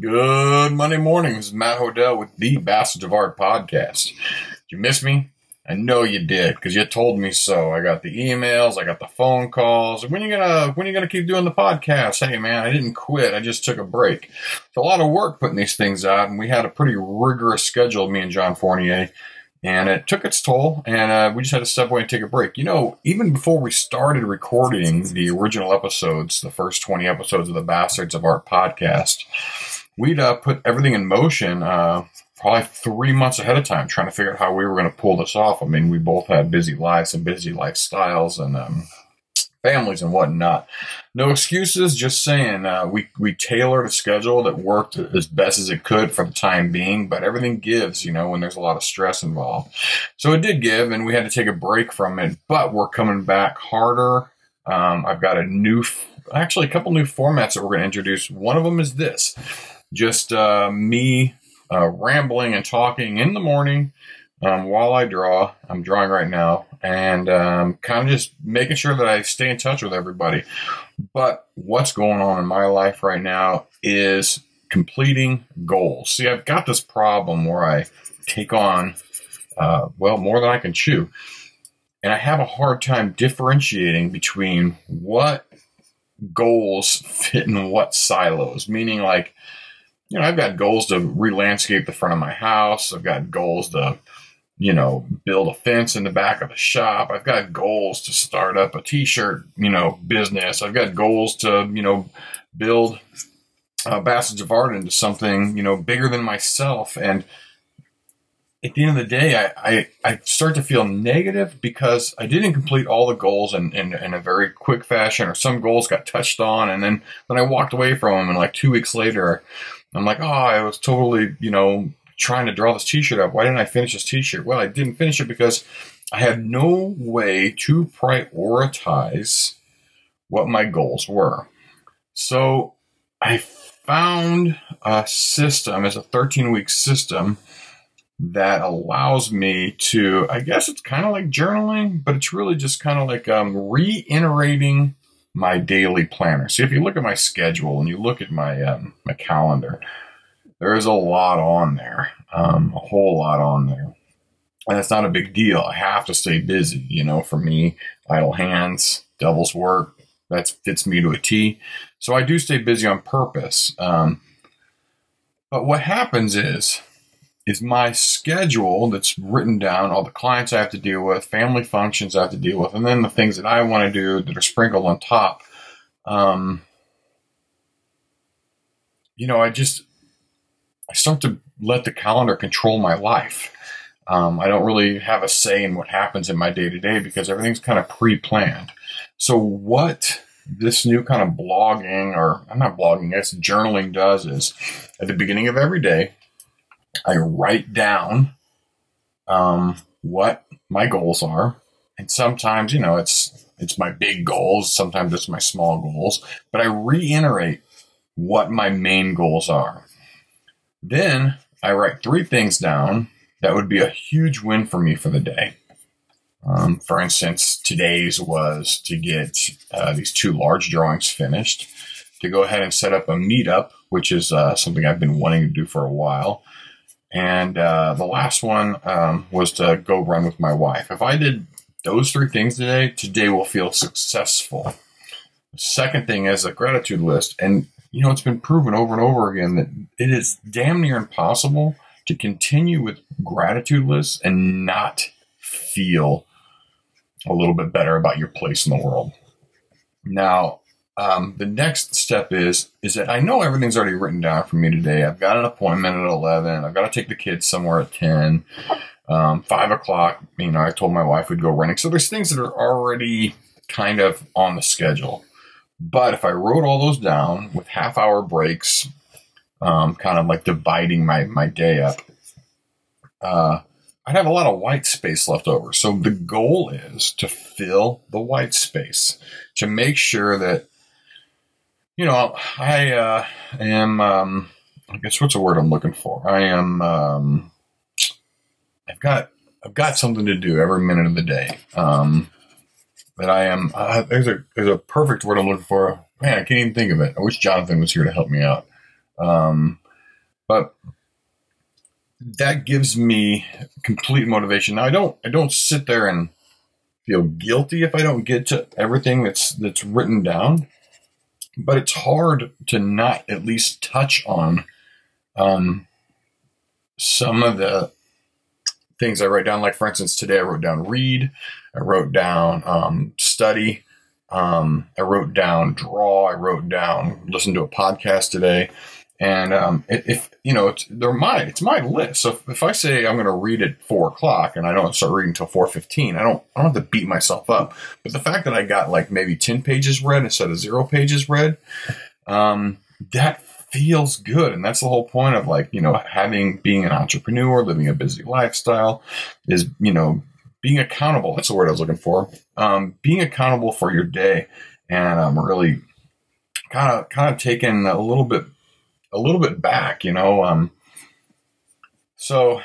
Good Monday morning. This is Matt Hodel with the Bastards of Art podcast. Did you miss me? I know you did because you told me so. I got the emails, I got the phone calls. When you gonna when you gonna keep doing the podcast? Hey man, I didn't quit. I just took a break. It's a lot of work putting these things out, and we had a pretty rigorous schedule, me and John Fournier, and it took its toll. And uh, we just had to step away and take a break. You know, even before we started recording the original episodes, the first twenty episodes of the Bastards of Art podcast we'd uh, put everything in motion uh, probably three months ahead of time, trying to figure out how we were going to pull this off. I mean, we both had busy lives and busy lifestyles and um, families and whatnot. No excuses, just saying uh, we we tailored a schedule that worked as best as it could for the time being, but everything gives, you know, when there's a lot of stress involved. So it did give, and we had to take a break from it, but we're coming back harder. Um, I've got a new, actually, a couple new formats that we're going to introduce. One of them is this just uh, me uh, rambling and talking in the morning um, while I draw. I'm drawing right now and um, kind of just making sure that I stay in touch with everybody. But what's going on in my life right now is completing goals. See, I've got this problem where I take on, uh, well, more than I can chew. And I have a hard time differentiating between what goals fit in what silos, meaning like, you know, I've got goals to re-landscape the front of my house. I've got goals to, you know, build a fence in the back of the shop. I've got goals to start up a t-shirt, you know, business. I've got goals to, you know, build uh, Bastards of Art into something, you know, bigger than myself. And at the end of the day, I, I, I, start to feel negative because I didn't complete all the goals in, in, in, a very quick fashion, or some goals got touched on, and then then I walked away from them, and like two weeks later, I'm like, oh, I was totally, you know, trying to draw this t-shirt up. Why didn't I finish this t-shirt? Well, I didn't finish it because I had no way to prioritize what my goals were. So I found a system as a 13 week system that allows me to, I guess it's kind of like journaling, but it's really just kind of like um, reiterating my daily planner. See, if you look at my schedule and you look at my um, my calendar, there is a lot on there, um, a whole lot on there, and it's not a big deal. I have to stay busy, you know. For me, idle hands, devil's work, that fits me to a T. So I do stay busy on purpose. Um, but what happens is is my schedule that's written down, all the clients I have to deal with, family functions I have to deal with, and then the things that I want to do that are sprinkled on top. Um, you know, I just I start to let the calendar control my life. Um, I don't really have a say in what happens in my day to day because everything's kind of pre planned. So, what this new kind of blogging, or I'm not blogging, it's journaling does is at the beginning of every day, I write down um, what my goals are, and sometimes you know it's it's my big goals, sometimes it's my small goals, but I reiterate what my main goals are. Then I write three things down that would be a huge win for me for the day. Um, for instance, today's was to get uh, these two large drawings finished, to go ahead and set up a meetup, which is uh, something I've been wanting to do for a while, and uh, the last one um, was to go run with my wife. If I did those three things today, today will feel successful. The second thing is a gratitude list. And, you know, it's been proven over and over again that it is damn near impossible to continue with gratitude lists and not feel a little bit better about your place in the world. Now, um, the next step is is that I know everything's already written down for me today. I've got an appointment at eleven. I've got to take the kids somewhere at ten. Um, Five o'clock. You know, I told my wife we'd go running. So there's things that are already kind of on the schedule. But if I wrote all those down with half hour breaks, um, kind of like dividing my my day up, uh, I'd have a lot of white space left over. So the goal is to fill the white space to make sure that you know, I uh, am. Um, I guess what's the word I'm looking for? I am. Um, I've got. I've got something to do every minute of the day. Um, that I am. Uh, there's a there's a perfect word I'm looking for. Man, I can't even think of it. I wish Jonathan was here to help me out. Um, but that gives me complete motivation. Now I don't I don't sit there and feel guilty if I don't get to everything that's that's written down, but it's hard to not at least touch on um, some of the things I write down. Like for instance, today I wrote down read, I wrote down um, study, um, I wrote down draw, I wrote down listen to a podcast today. And um, if you know, it's they're my it's my list. So if, if I say I'm going to read at four o'clock and I don't start reading until four fifteen, I don't I don't have to beat myself up. But the fact that I got like maybe ten pages read instead of zero pages read, um, that feels good, and that's the whole point of like you know having being an entrepreneur, living a busy lifestyle, is you know being accountable. That's the word I was looking for. Um, being accountable for your day, and um, really kind of kind of taking a little bit a little bit back, you know. Um, so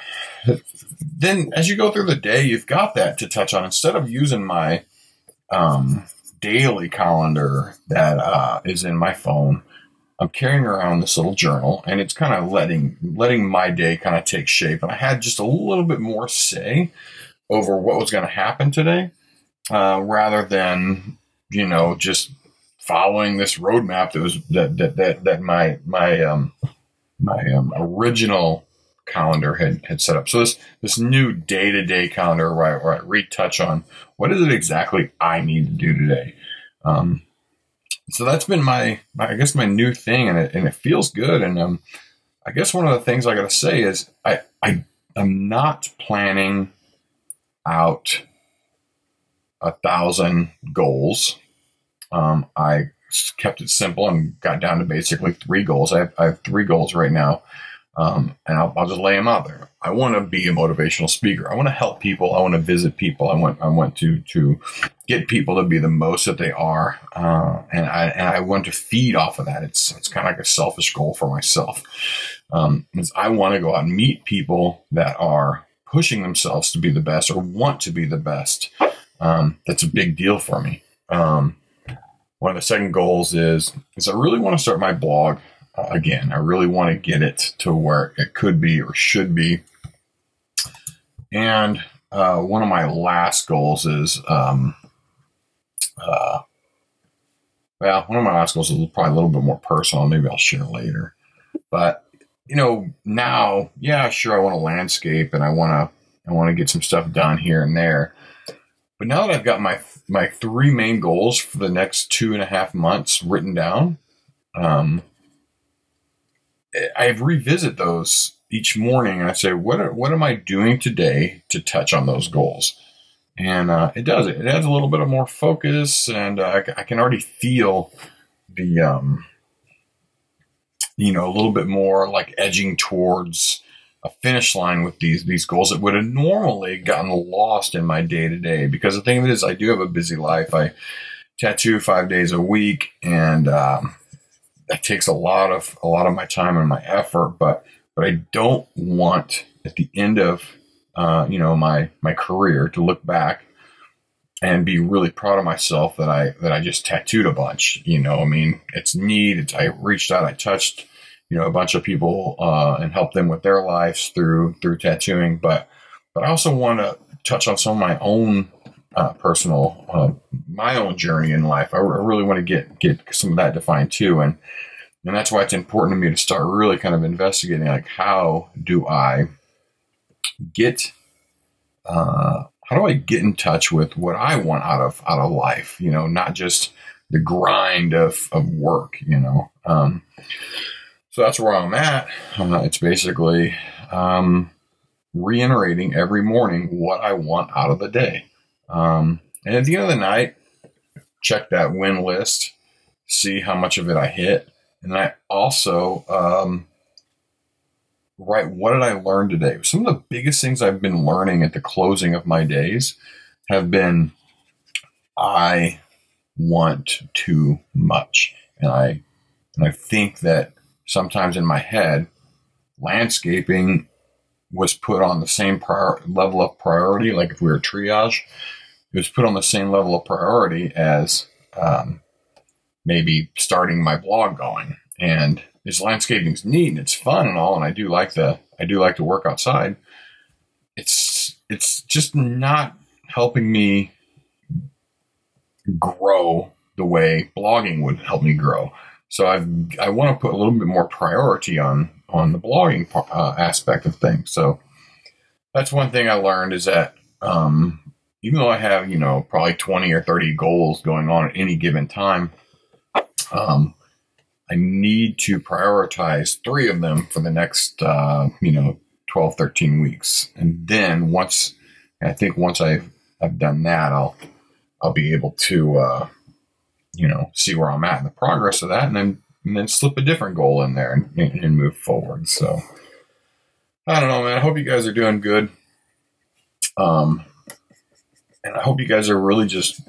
then, as you go through the day, you've got that to touch on. Instead of using my um, daily calendar that uh, is in my phone, I'm carrying around this little journal, and it's kind of letting letting my day kind of take shape. And I had just a little bit more say over what was going to happen today, uh, rather than you know just following this roadmap that was that that that, that my my um my um, original calendar had, had set up. So this this new day to day calendar where I retouch on what is it exactly I need to do today. Um, so that's been my, my, I guess my new thing, and it and it feels good. And um, I guess one of the things I got to say is I I am not planning out a thousand goals um, I kept it simple and got down to basically three goals. I have, I have three goals right now, um, and I'll, I'll, just lay them out there. I want to be a motivational speaker. I want to help people. I want to visit people. I want I want to to get people to be the most that they are, uh, and I and I want to feed off of that. It's it's kind of like a selfish goal for myself. Um, is I want to go out and meet people that are pushing themselves to be the best or want to be the best. Um, that's a big deal for me. Um, one of the second goals is is I really want to start my blog uh, again. I really want to get it to where it could be or should be. And uh, one of my last goals is, um, uh, well, one of my last goals is probably a little bit more personal. Maybe I'll share later. But you know, now, yeah, sure, I want to landscape and I want to, I want to get some stuff done here and there. But now that I've got my my three main goals for the next two and a half months written down, um, I revisit those each morning and I say, what are, what am I doing today to touch on those goals? And uh, it does it. It adds a little bit of more focus, and uh, I, I, can already feel the um, you know a little bit more like edging towards a finish line with these these goals that would have normally gotten lost in my day to day. Because the thing is, I do have a busy life. I tattoo five days a week, and um, that takes a lot of a lot of my time and my effort. But but I don't want at the end of uh, you know my my career to look back and be really proud of myself that I that I just tattooed a bunch. You know, I mean, it's neat. It's I reached out, I touched you know a bunch of people uh, and help them with their lives through through tattooing. But but I also want to touch on some of my own uh, personal uh, my own journey in life. I, I really want to get get some of that defined too, and and that's why it's important to me to start really kind of investigating like how do I get uh, how do I get in touch with what I want out of out of life? You know, not just the grind of of work. You know. Um, so that's where I'm at. Uh, it's basically um, reiterating every morning what I want out of the day. Um, and at the end of the night, check that win list, see how much of it I hit. And I also um, write what did I learn today? Some of the biggest things I've been learning at the closing of my days have been I want too much. And I and I think that sometimes in my head, landscaping was put on the same prior- level of priority. Like if we were triage, it was put on the same level of priority as um, maybe starting my blog going. And is landscaping's neat and it's fun and all, and I do like the I do like to work outside. It's it's just not helping me grow the way blogging would help me grow. So I've I want to put a little bit more priority on on the blogging uh, aspect of things. So that's one thing I learned is that um, even though I have you know probably twenty or thirty goals going on at any given time, um, I need to prioritize three of them for the next uh, you know 12, 13 weeks, and then once I think once I've I've done that, I'll I'll be able to uh, you know see where I'm at in the progress of that, and then and then slip a different goal in there and, and move forward. So I don't know, man. I hope you guys are doing good. Um, and I hope you guys are really just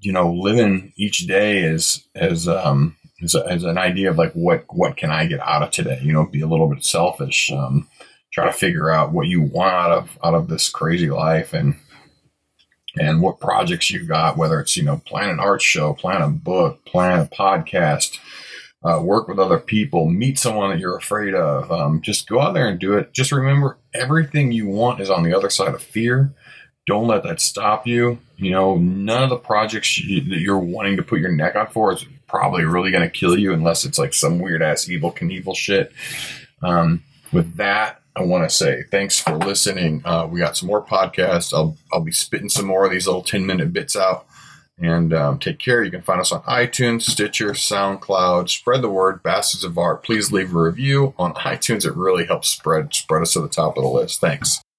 you know living each day as as um as, a, as an idea of like what what can I get out of today? You know, be a little bit selfish. Um, try to figure out what you want out of out of this crazy life and and what projects you got, whether it's, you know, plan an art show, plan a book, plan a podcast, uh, work with other people, meet someone that you're afraid of. Um, just go out there and do it. Just remember everything you want is on the other side of fear. Don't let that stop you. You know, none of the projects you, that you're wanting to put your neck out for is probably really going to kill you unless it's like some weird ass Evel Knievel shit. Um, with that, I want to say thanks for listening. Uh, we got some more podcasts. I'll I'll be spitting some more of these little ten minute bits out. And um, take care. You can find us on iTunes, Stitcher, SoundCloud. Spread the word, Bastards of Art. Please leave a review on iTunes. It really helps spread spread us to the top of the list. Thanks.